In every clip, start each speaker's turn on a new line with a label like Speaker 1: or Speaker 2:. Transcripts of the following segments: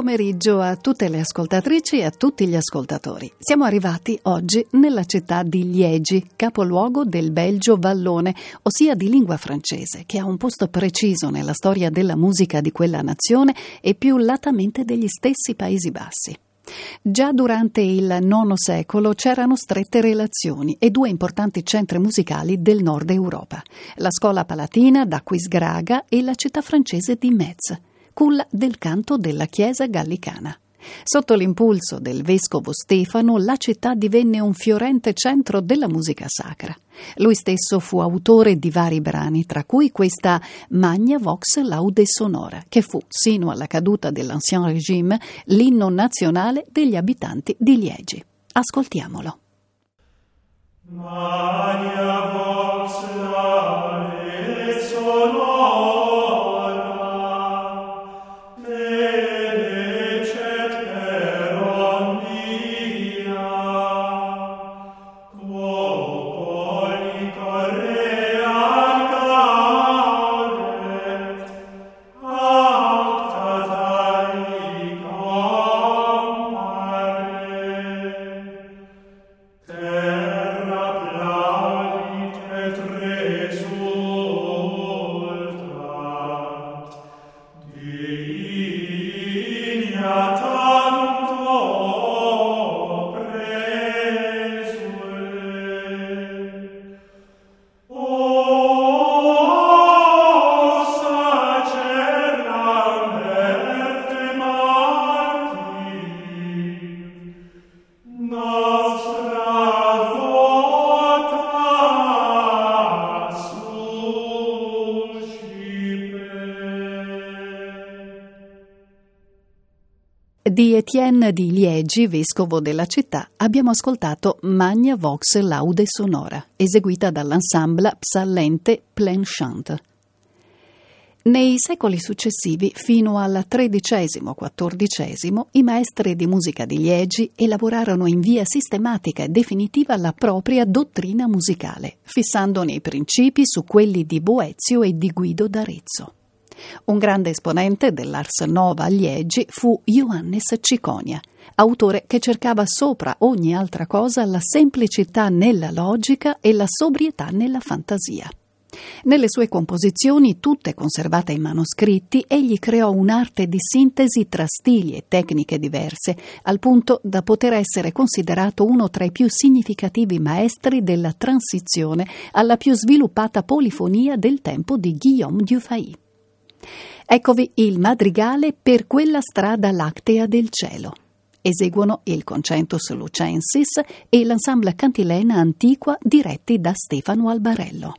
Speaker 1: Pomeriggio a tutte le ascoltatrici e a tutti gli ascoltatori. Siamo arrivati oggi nella città di Liegi, capoluogo del Belgio vallone, ossia di lingua francese, che ha un posto preciso nella storia della musica di quella nazione e più latamente degli stessi Paesi Bassi. Già durante il IX secolo c'erano strette relazioni e due importanti centri musicali del nord Europa, la scuola palatina d'Aquisgraga e la città francese di Metz culla del canto della Chiesa gallicana. Sotto l'impulso del vescovo Stefano, la città divenne un fiorente centro della musica sacra. Lui stesso fu autore di vari brani, tra cui questa Magna Vox Laude Sonora, che fu, sino alla caduta dell'Ancien Régime, l'inno nazionale degli abitanti di Liegi. Ascoltiamolo. Magna Vox Laude Etienne di Liegi, vescovo della città, abbiamo ascoltato Magna Vox Laude Sonora, eseguita dall'ensemble Psallente Plein Chant. Nei secoli successivi, fino al XIII-XIV, i maestri di musica di Liegi elaborarono in via sistematica e definitiva la propria dottrina musicale, fissandone i principi su quelli di Boezio e di Guido d'Arezzo. Un grande esponente dell'Ars Nova a Liegi fu Johannes Ciconia, autore che cercava sopra ogni altra cosa la semplicità nella logica e la sobrietà nella fantasia. Nelle sue composizioni, tutte conservate in manoscritti, egli creò un'arte di sintesi tra stili e tecniche diverse, al punto da poter essere considerato uno tra i più significativi maestri della transizione alla più sviluppata polifonia del tempo di Guillaume Dufay. Eccovi il madrigale per quella strada lactea del cielo. Eseguono il Concentus Lucensis e l'ensemble Cantilena Antiqua diretti da Stefano Albarello.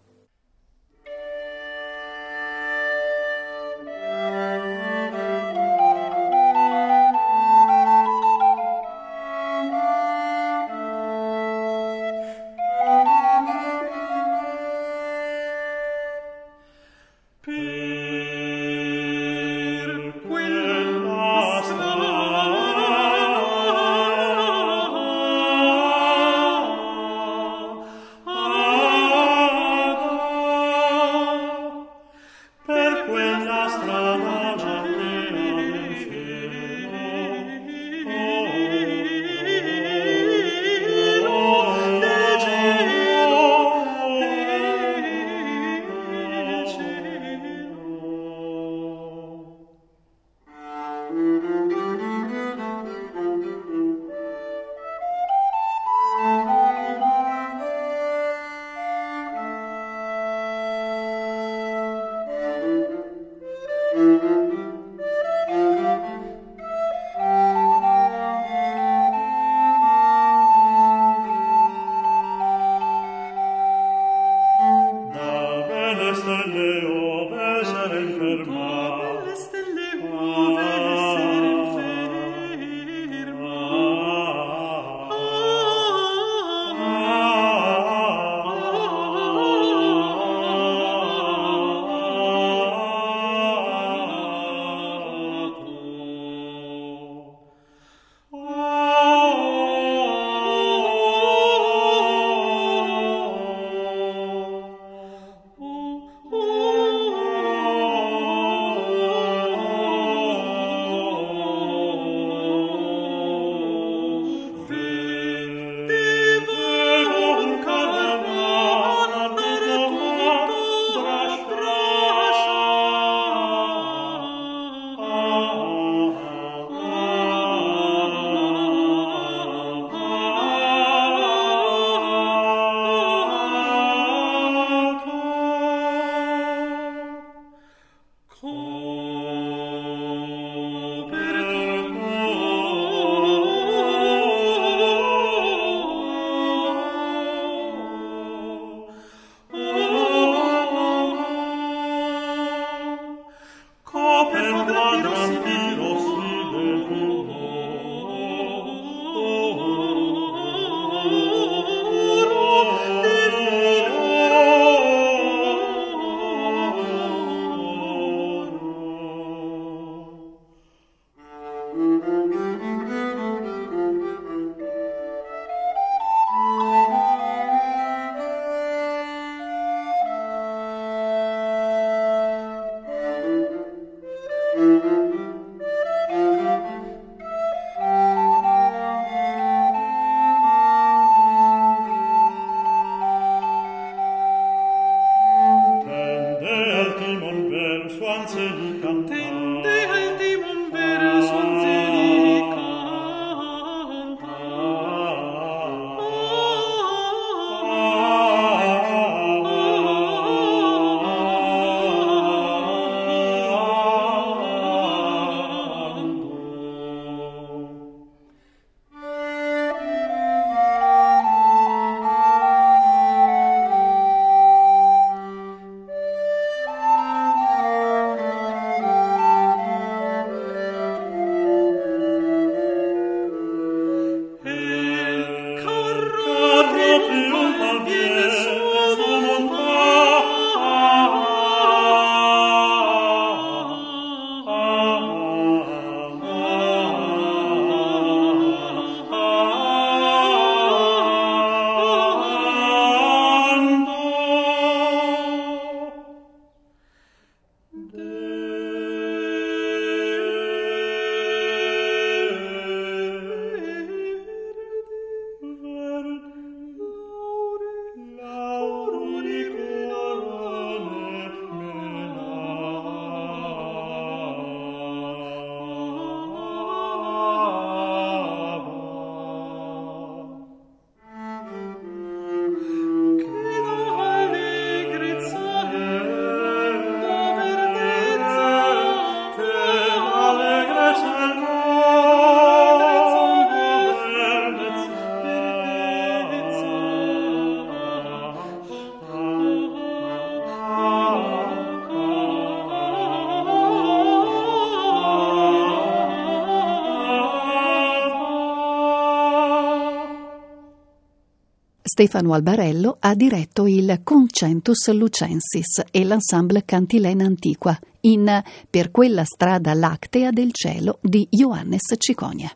Speaker 1: Stefano Albarello ha diretto il Concentus Lucensis e l'ensemble Cantilena Antiqua in Per quella strada lactea del cielo di Johannes Ciconia.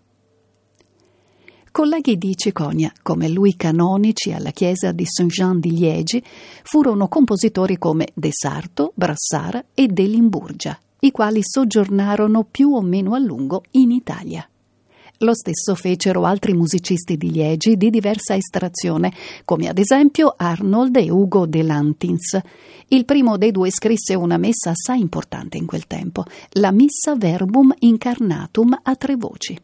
Speaker 1: Colleghi di Ciconia, come lui canonici alla chiesa di Saint-Jean di Liegi, furono compositori come De Sarto, Brassara e De Limburgia, i quali soggiornarono più o meno a lungo in Italia. Lo stesso fecero altri musicisti di Liegi di diversa estrazione, come ad esempio Arnold e Ugo de Lantins. Il primo dei due scrisse una messa assai importante in quel tempo, la Missa Verbum Incarnatum a tre voci.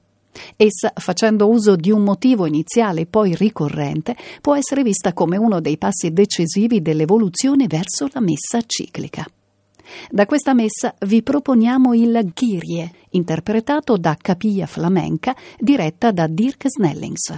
Speaker 1: Essa, facendo uso di un motivo iniziale poi ricorrente, può essere vista come uno dei passi decisivi dell'evoluzione verso la messa ciclica. Da questa messa vi proponiamo il Ghirie, interpretato da Capilla Flamenca, diretta da Dirk Snellings.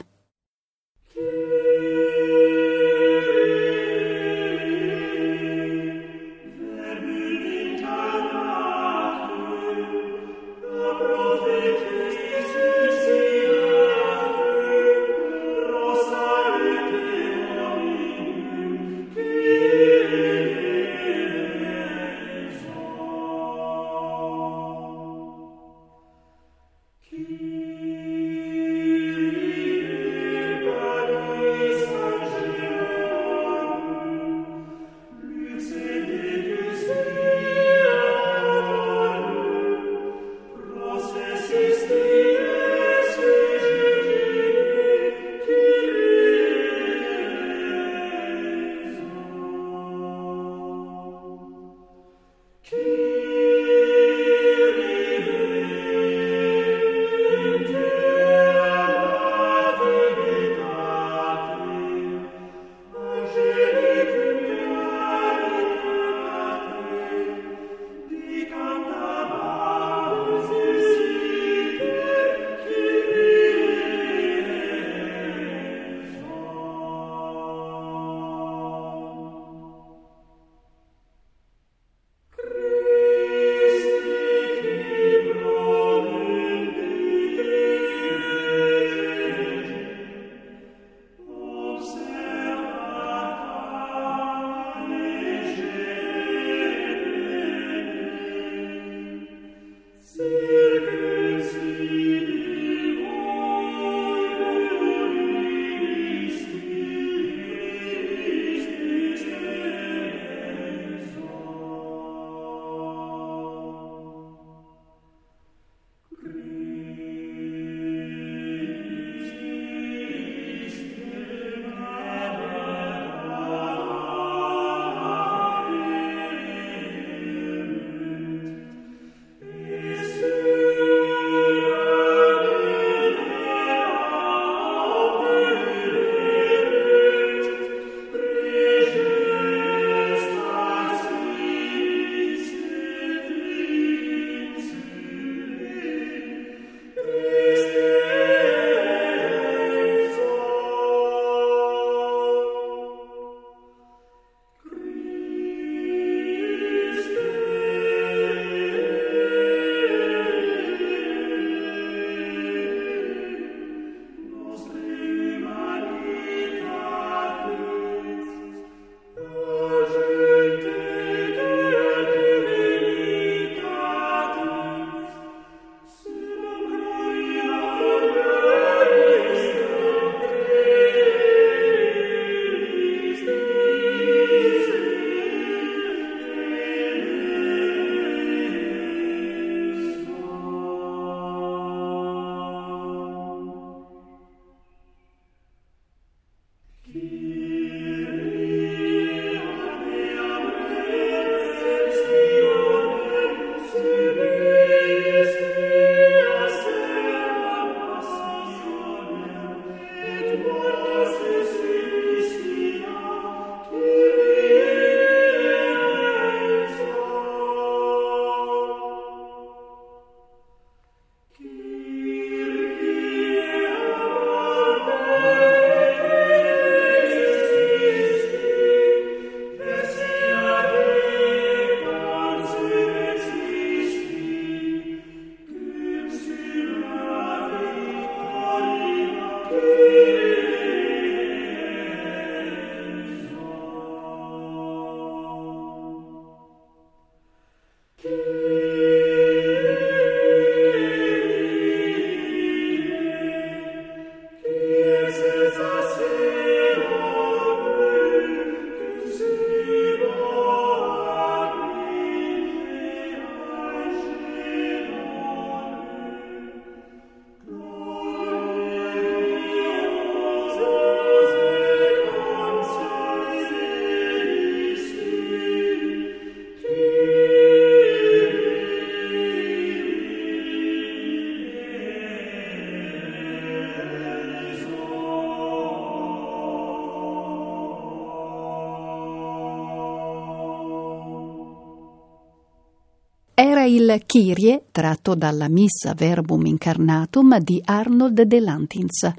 Speaker 1: Il Kyrie, tratto dalla Missa Verbum Incarnatum di Arnold de Lantins.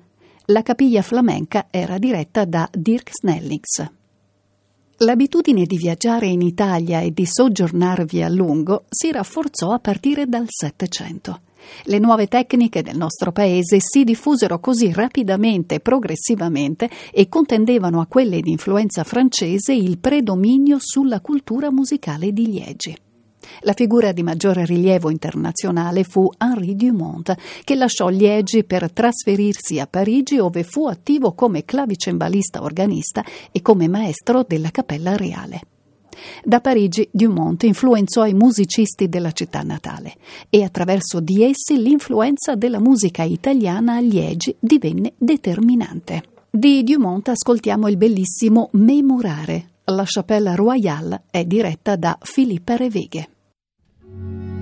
Speaker 1: La capiglia flamenca era diretta da Dirk Snellings. L'abitudine di viaggiare in Italia e di soggiornarvi a lungo si rafforzò a partire dal Settecento. Le nuove tecniche del nostro paese si diffusero così rapidamente e progressivamente e contendevano a quelle di influenza francese il predominio sulla cultura musicale di Liegi. La figura di maggiore rilievo internazionale fu Henri Dumont, che lasciò Liegi per trasferirsi a Parigi, dove fu attivo come clavicembalista organista e come maestro della Cappella Reale. Da Parigi Dumont influenzò i musicisti della città natale e attraverso di essi l'influenza della musica italiana a Liegi divenne determinante. Di Dumont ascoltiamo il bellissimo Memorare. La Chapelle Royale è diretta da Filippa Reveghe.
Speaker 2: thank you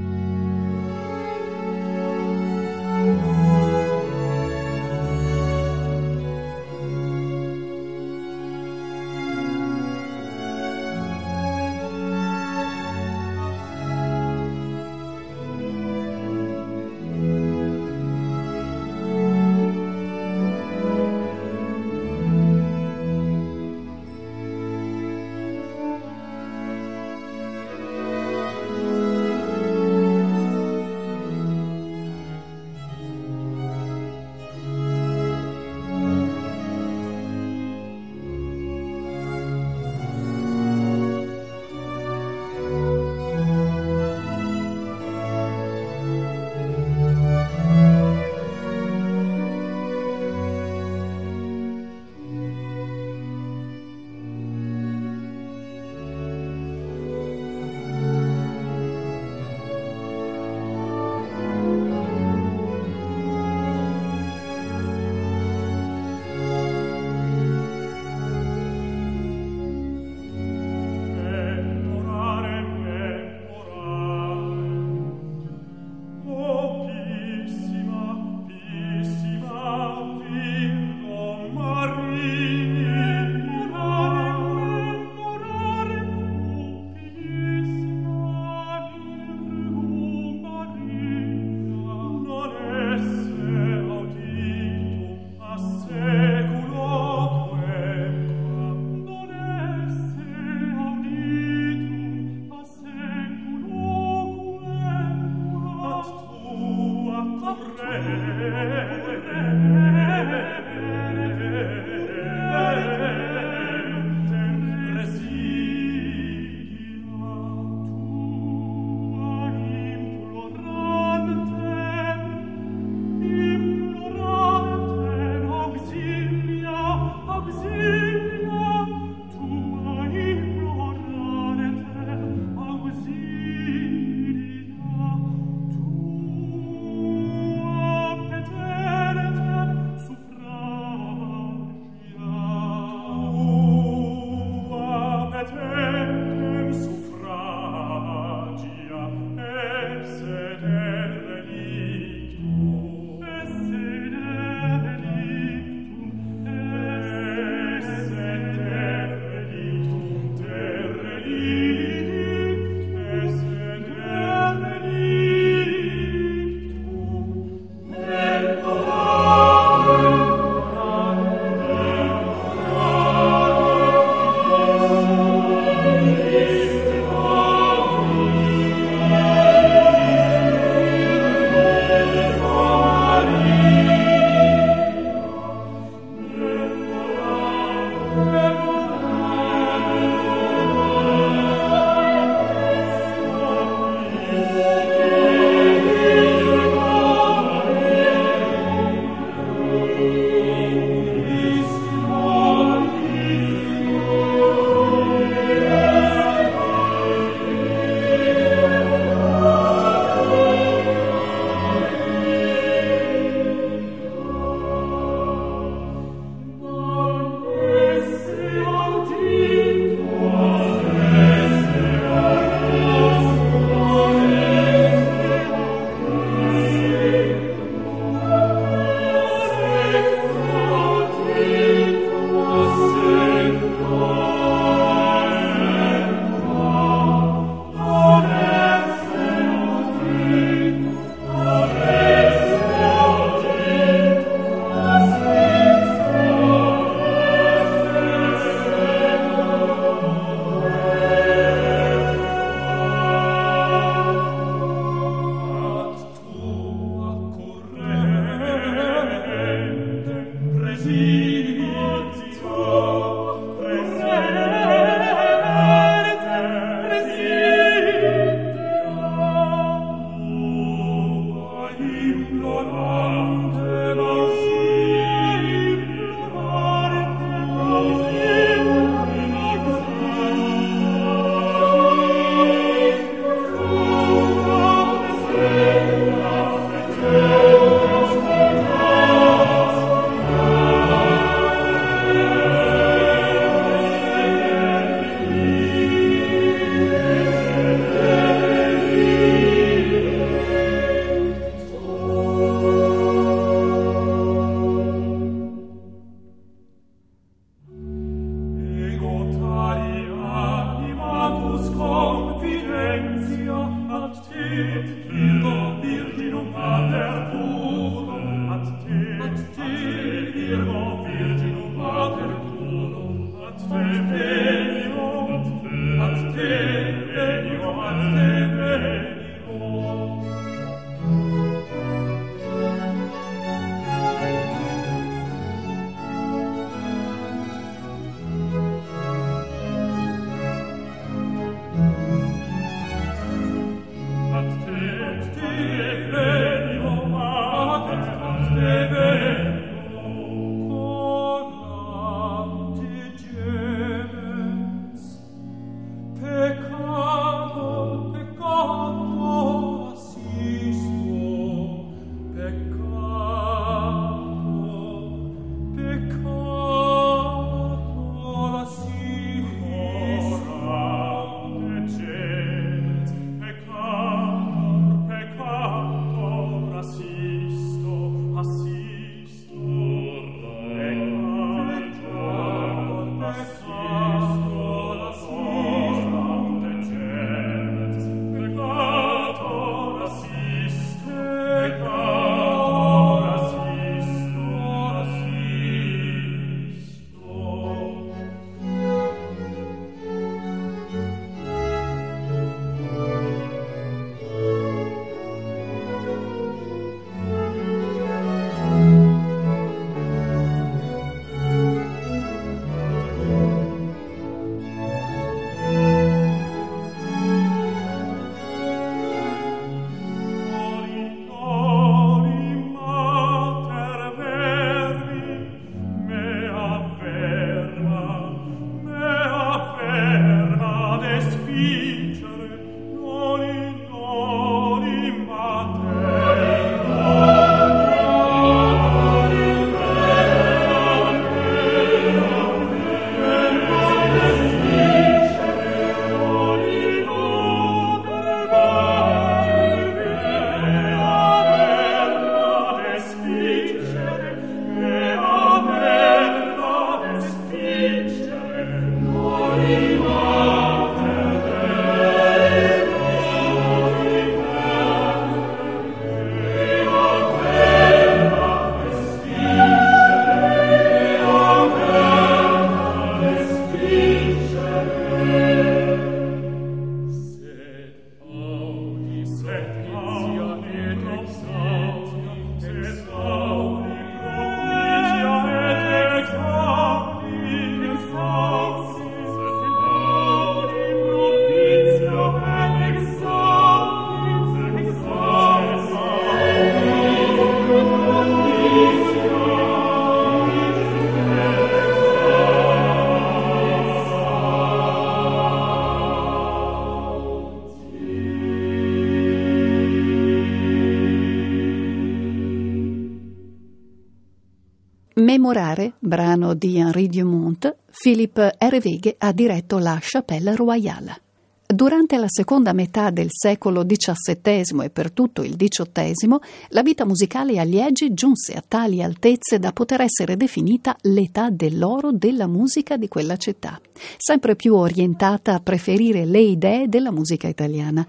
Speaker 2: Memorare, brano di Henri Dumont, Philippe Hervégue ha diretto la Chapelle Royale. Durante la seconda metà del secolo XVII e per tutto il XVIII, la vita musicale a Liegi giunse a tali altezze da poter essere definita l'età dell'oro della musica di quella città, sempre più orientata a preferire le idee della musica italiana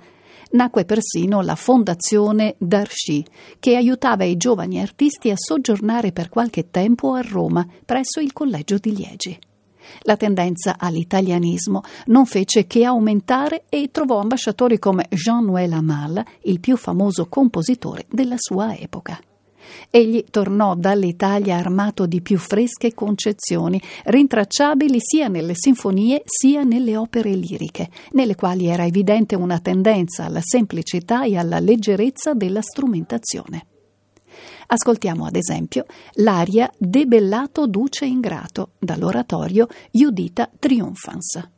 Speaker 2: nacque persino la Fondazione Darcy, che aiutava i giovani artisti a soggiornare per qualche tempo a Roma, presso il Collegio di Liegi. La tendenza all'italianismo non fece che aumentare e trovò ambasciatori come Jean-Noël Amal, il più famoso compositore della sua epoca. Egli tornò dall'Italia armato di più fresche concezioni, rintracciabili sia nelle sinfonie sia nelle opere liriche, nelle quali era evidente una tendenza alla semplicità e alla leggerezza della strumentazione. Ascoltiamo ad esempio l'aria Debellato duce ingrato dall'oratorio Judita Triumphans.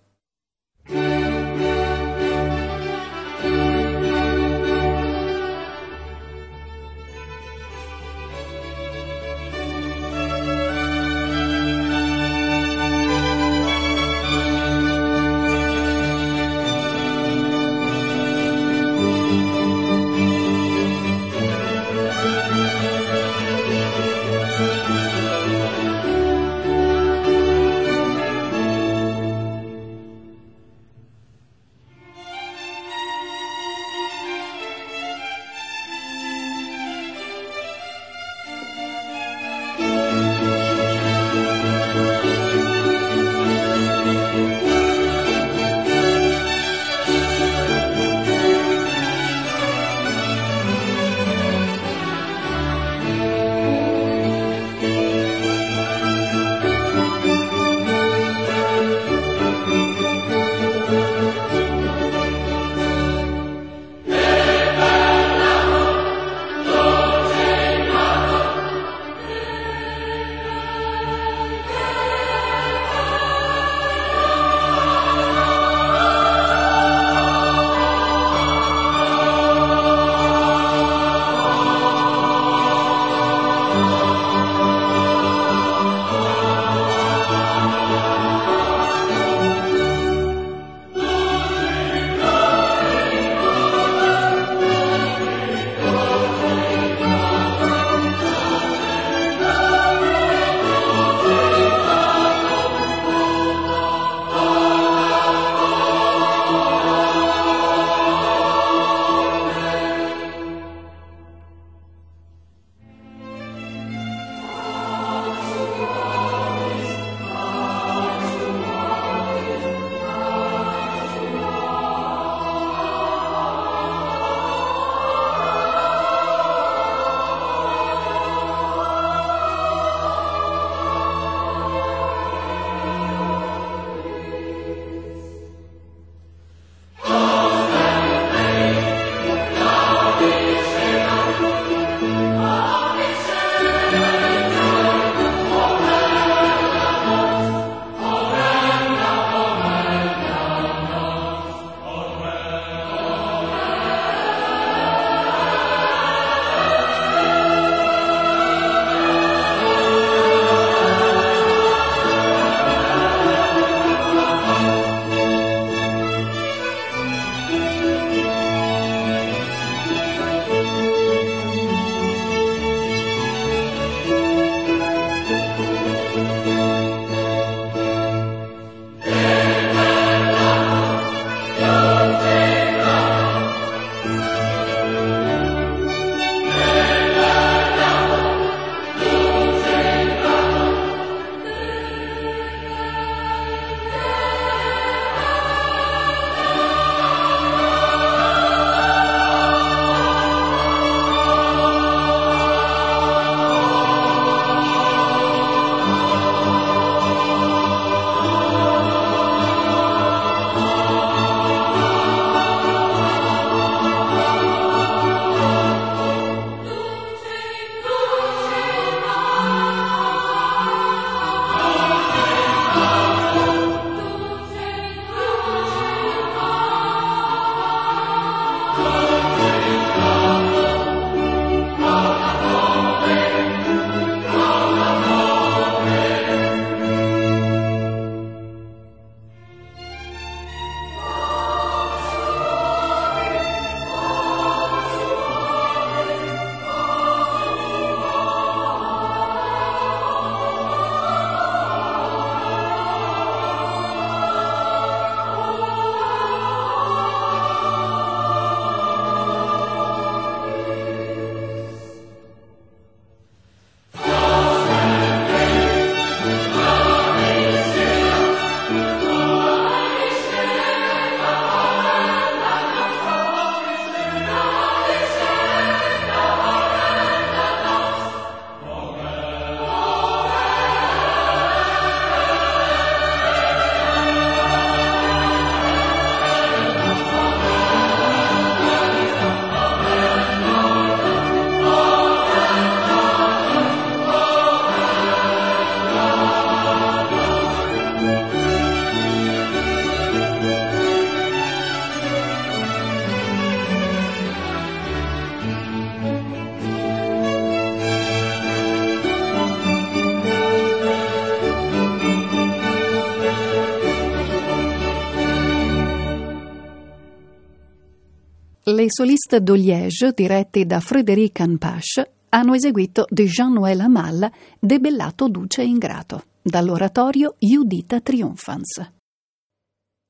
Speaker 2: Le soliste d'Oliège, diretti da Frédéric Anpache, hanno eseguito di Jean-Noël Amal Debellato Duce Ingrato, dall'oratorio Judita Triumphans.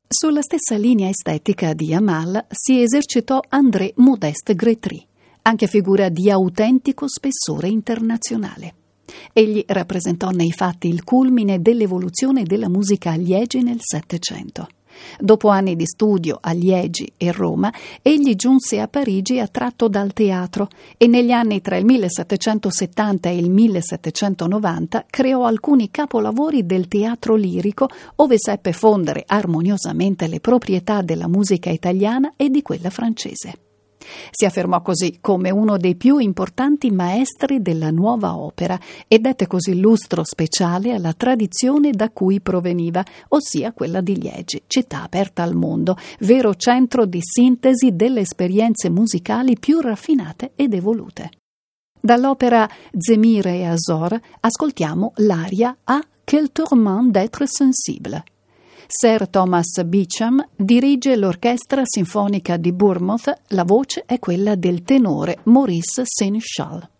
Speaker 2: Sulla stessa linea estetica di Amal si esercitò André Modeste Gretry, anche figura di autentico spessore internazionale. Egli rappresentò nei fatti il culmine dell'evoluzione della musica a Liegi nel Settecento. Dopo anni di studio a Liegi e Roma, egli giunse a Parigi attratto dal teatro e negli anni tra il 1770 e il 1790 creò alcuni capolavori del teatro lirico, ove seppe fondere armoniosamente le proprietà della musica italiana e di quella francese. Si affermò così come uno dei più importanti maestri della nuova opera e dette così lustro speciale alla tradizione da cui proveniva, ossia quella di Liegi, città aperta al mondo, vero centro di sintesi delle esperienze musicali più raffinate ed evolute. Dall'opera Zemire e Azor ascoltiamo l'aria A Quel tourment d'être sensible Sir Thomas Beecham dirige l'Orchestra Sinfonica di Bournemouth, la voce è quella del tenore Maurice Sénéchal.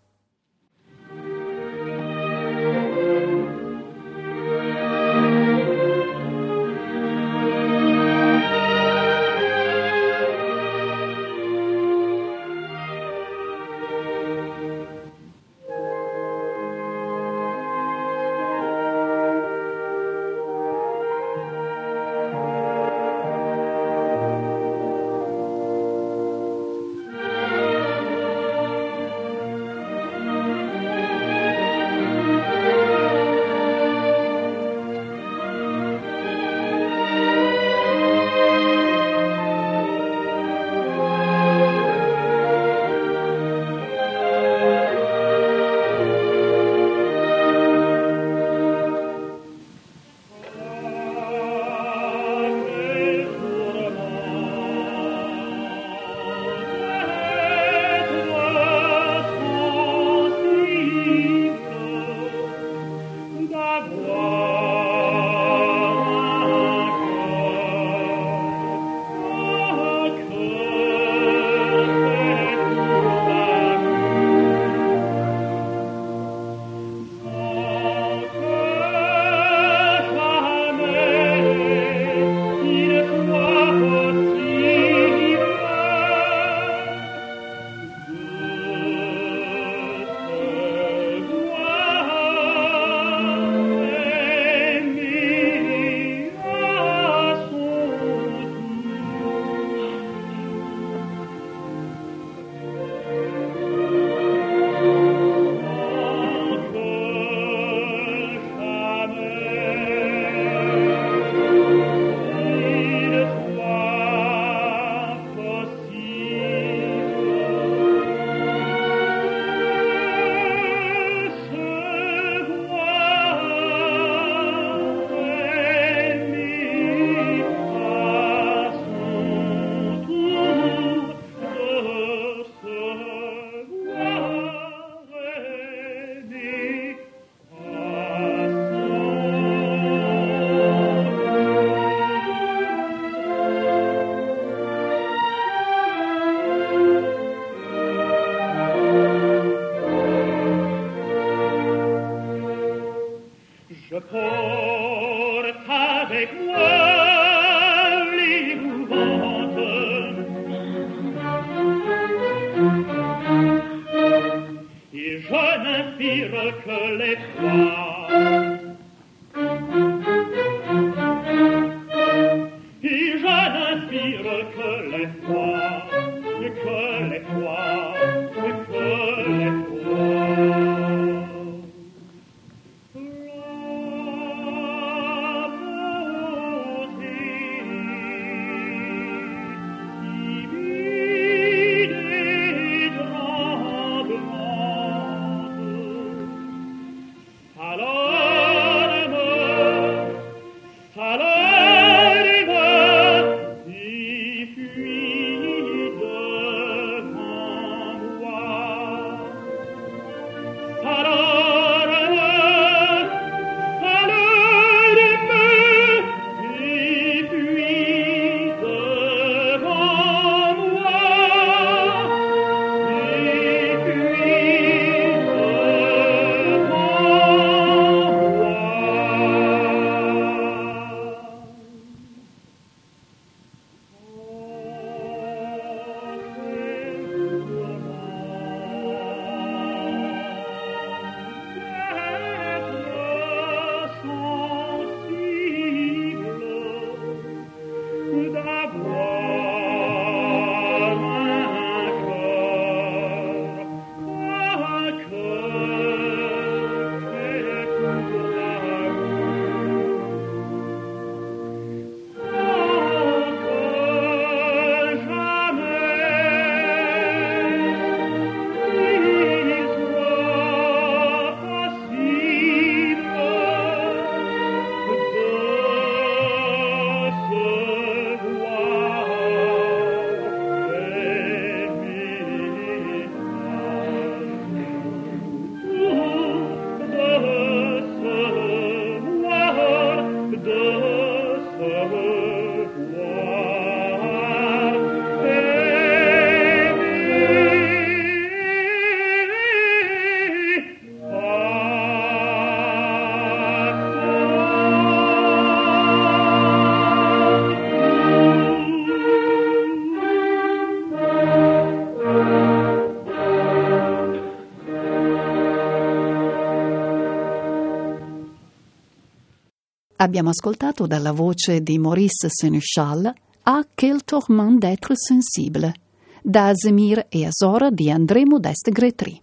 Speaker 1: Abbiamo ascoltato dalla voce di Maurice Seneschal A quel tourment d'être sensible, da Azemir e Azora di André Modeste Gretry.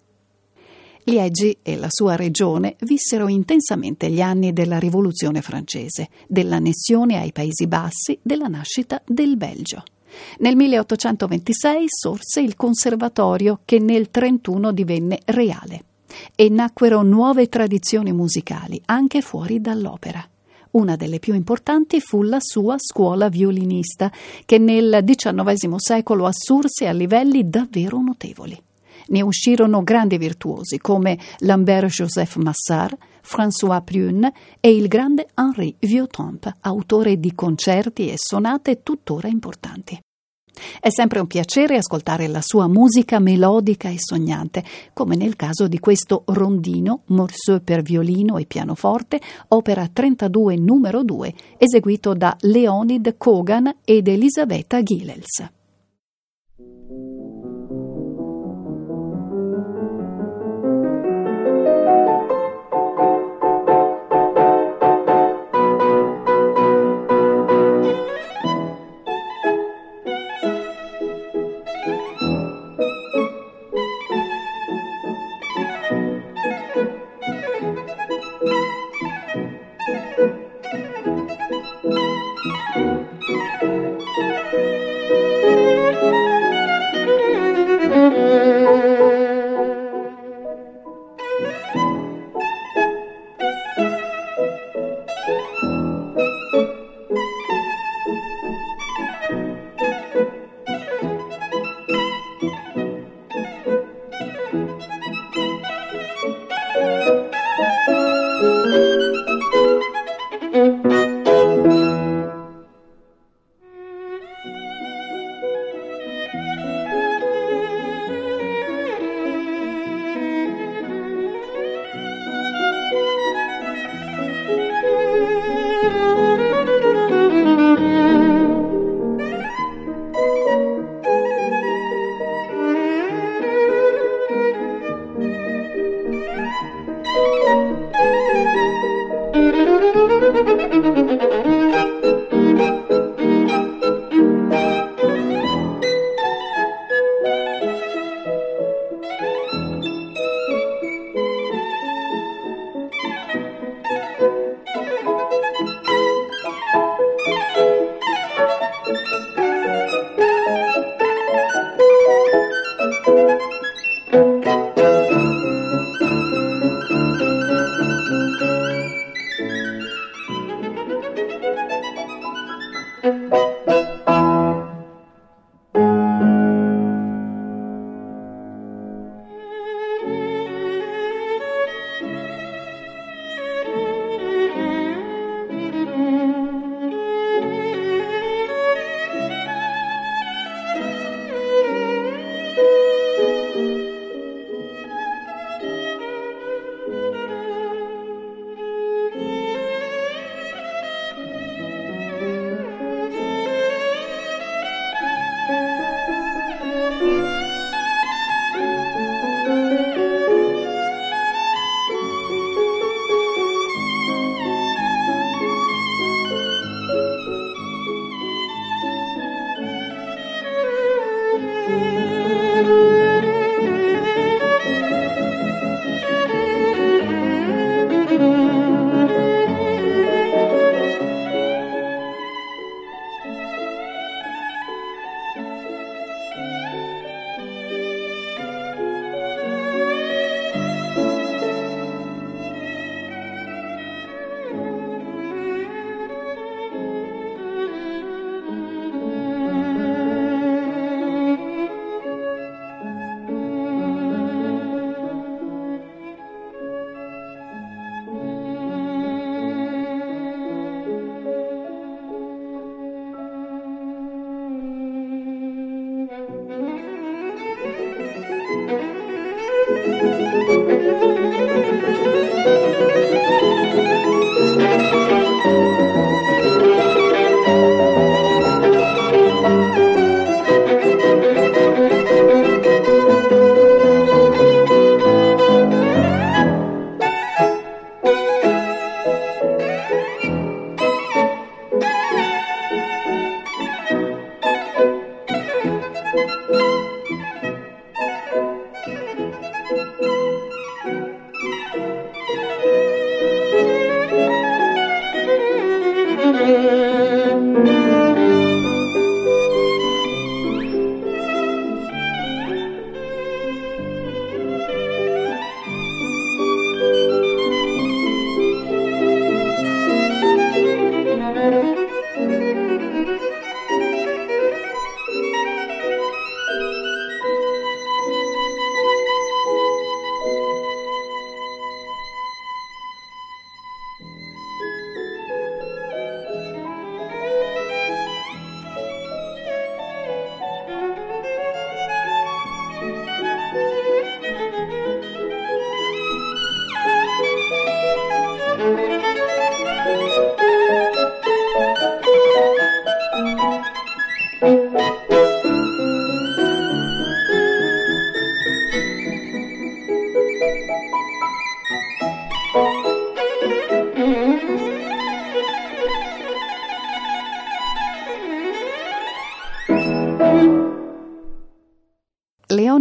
Speaker 1: Liegi e la sua regione vissero intensamente gli anni della Rivoluzione francese, dell'annessione ai Paesi Bassi, della nascita del Belgio. Nel 1826 sorse il Conservatorio che nel 1931 divenne reale e nacquero nuove tradizioni musicali anche fuori dall'opera. Una delle più importanti fu la sua scuola violinista, che nel XIX secolo assurse a livelli davvero notevoli. Ne uscirono grandi virtuosi come Lambert-Joseph Massard, François Prune e il grande Henri Vieuxtemps, autore di concerti e sonate tuttora importanti. È sempre un piacere ascoltare la sua musica melodica e sognante, come nel caso di questo rondino, morceau per violino e pianoforte, opera 32 numero 2, eseguito da Leonid Kogan ed Elisabetta Gilels.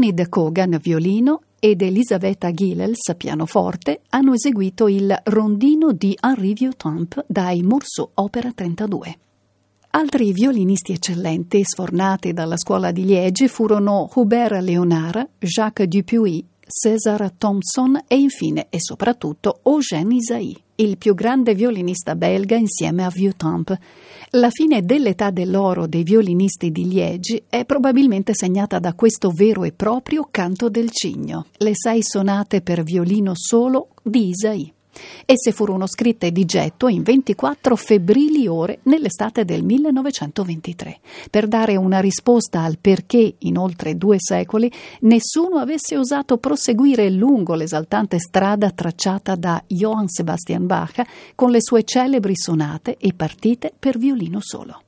Speaker 1: Leonid Kogan violino ed Elisabetta Gilels pianoforte hanno eseguito il Rondino di Henri Vieuxtemps dai Morceau Opera 32. Altri violinisti eccellenti sfornati dalla scuola di Liegi furono Hubert Léonard, Jacques Dupuy, César Thompson e infine e soprattutto Eugène Isaïe, il più grande violinista belga insieme a Vieuxtemps. La fine dell'età dell'oro dei violinisti di Liegi è probabilmente segnata da questo vero e proprio canto del cigno, le sei sonate per violino solo di Isaïe. Esse furono scritte di getto in 24 febbrili ore nell'estate del 1923, per dare una risposta al perché in oltre due secoli nessuno avesse osato proseguire lungo l'esaltante strada tracciata da Johann Sebastian Bach con le sue celebri sonate e partite per violino solo.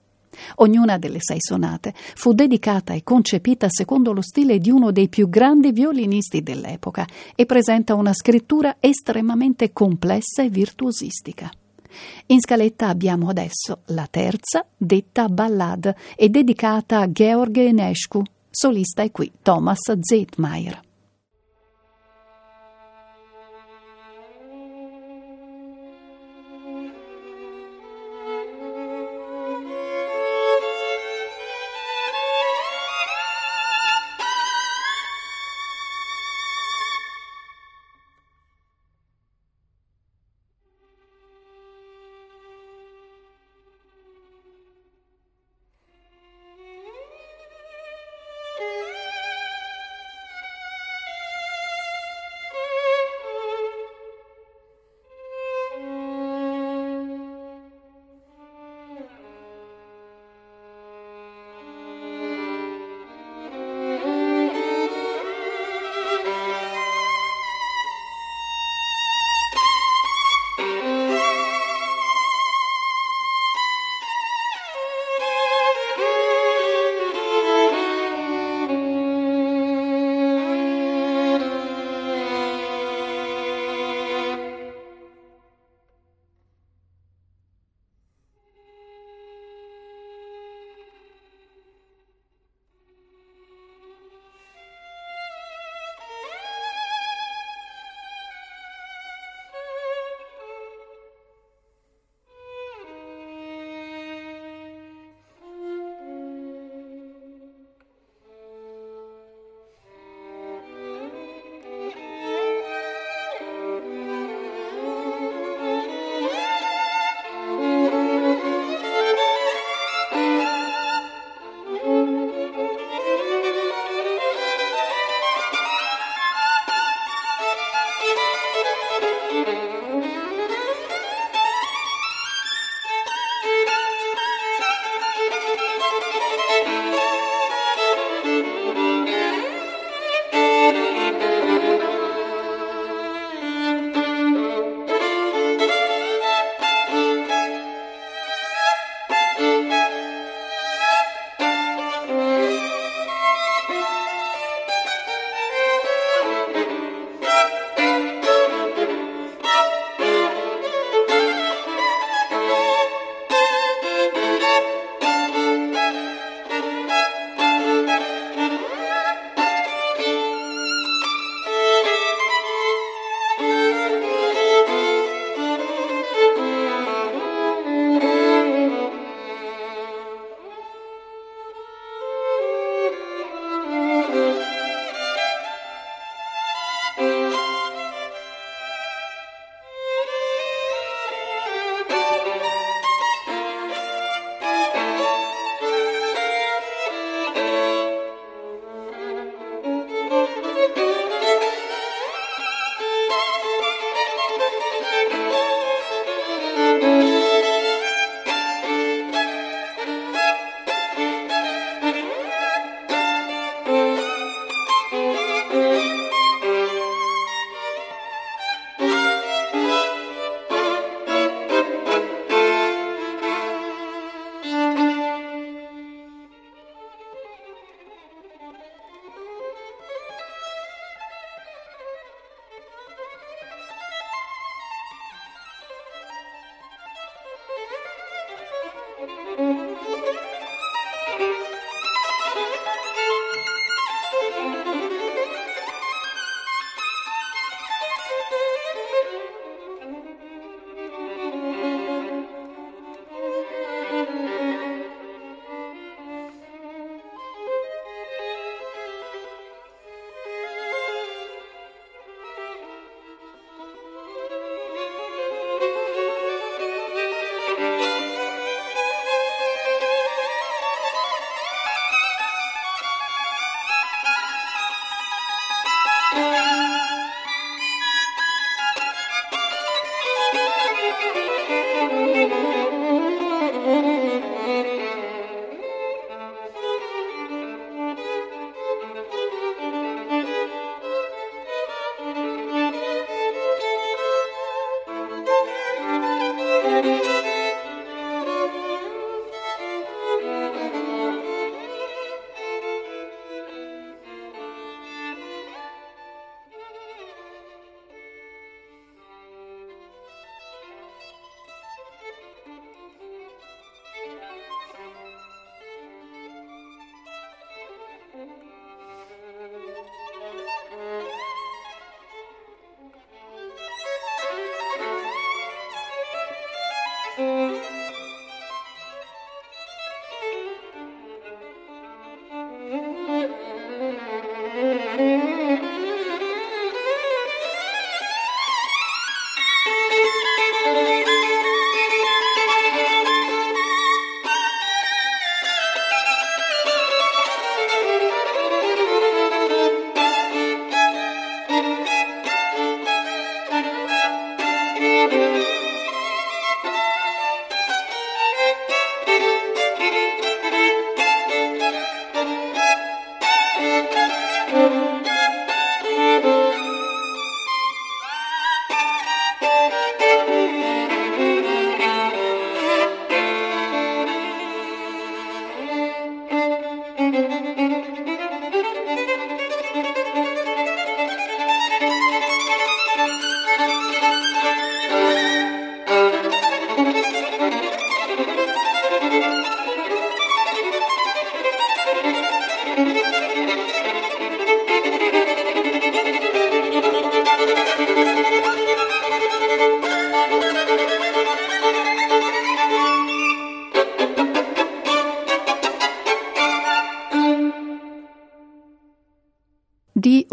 Speaker 1: Ognuna delle sei sonate fu dedicata e concepita secondo lo stile di uno dei più grandi violinisti dell'epoca e presenta una scrittura estremamente complessa e virtuosistica. In scaletta abbiamo adesso la terza, detta Ballade, e dedicata a Georg Enescu. Solista è qui Thomas Zeitmeier.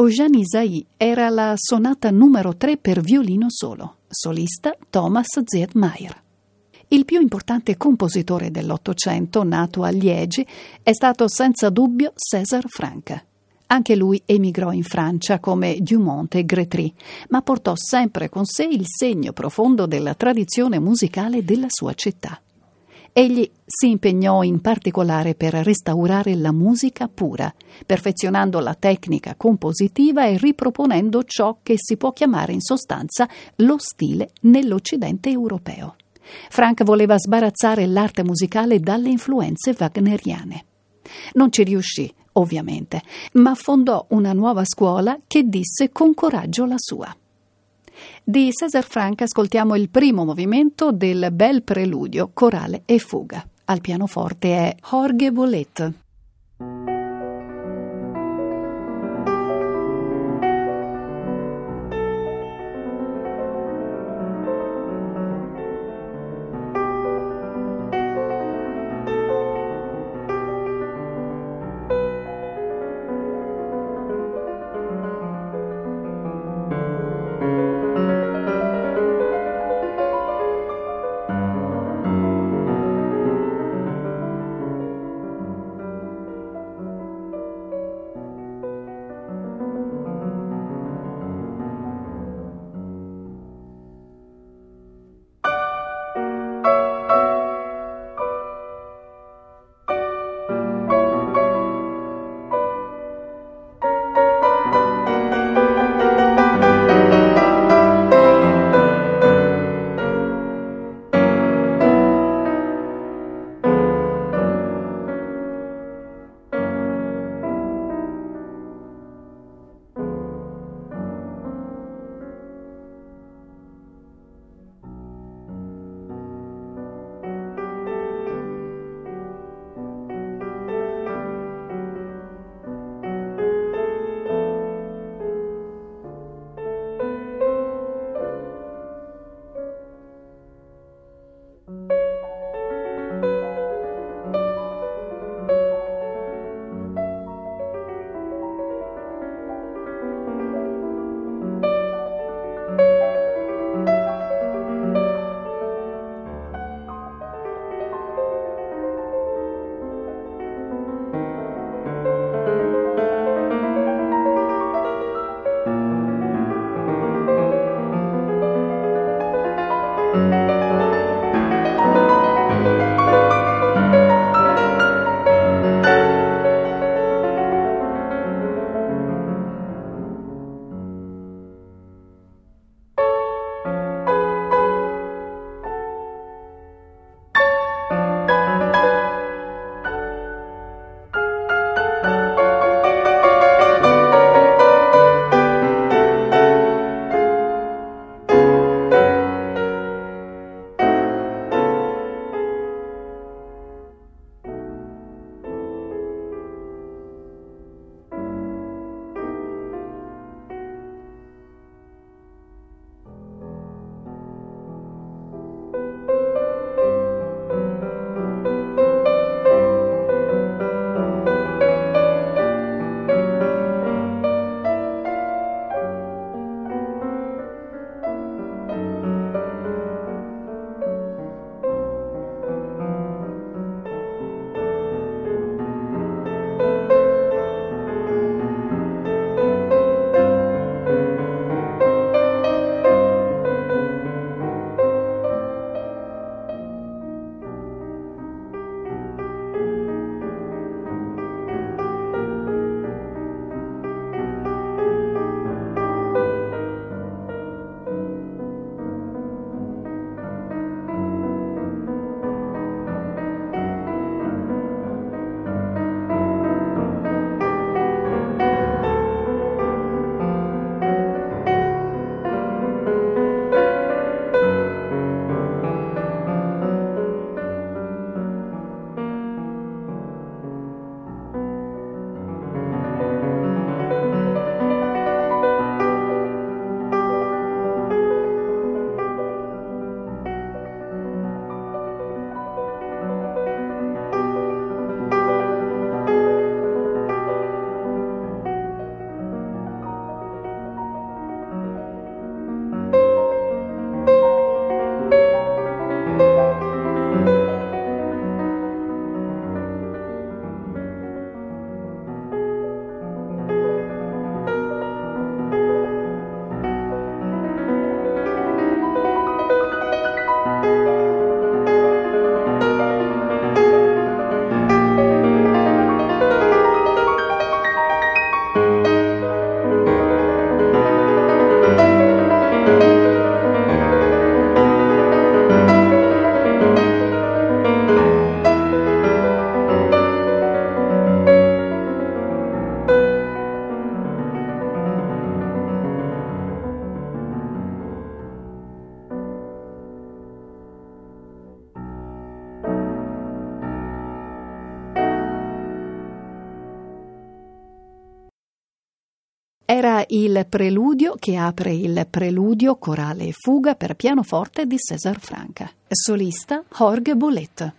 Speaker 1: Isaïe era la sonata numero 3 per violino solo, solista Thomas Zietmeier. Il più importante compositore dell'Ottocento, nato a Liegi, è stato senza dubbio César Franck. Anche lui emigrò in Francia come Dumont e Grétry, ma portò sempre con sé il segno profondo della tradizione musicale della sua città. Egli si impegnò in particolare per restaurare la musica pura, perfezionando la tecnica compositiva e riproponendo ciò che si può chiamare in sostanza lo stile nell'Occidente europeo. Frank voleva sbarazzare l'arte musicale dalle influenze wagneriane. Non ci riuscì, ovviamente, ma fondò una nuova scuola che disse con coraggio la sua. Di César Franck ascoltiamo il primo movimento del bel preludio corale e fuga. Al pianoforte è Jorge Bolet. Il preludio che apre il preludio corale e fuga per pianoforte di César Franca. Solista Jorge Bolet.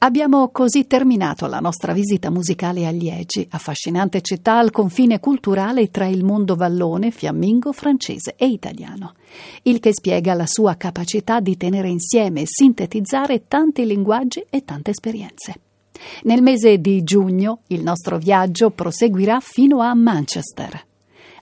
Speaker 1: Abbiamo così terminato la nostra visita musicale a Liegi, affascinante città al confine culturale tra il mondo vallone, fiammingo, francese e italiano, il che spiega la sua capacità di tenere insieme e sintetizzare tanti linguaggi e tante esperienze. Nel mese di giugno il nostro viaggio proseguirà fino a Manchester.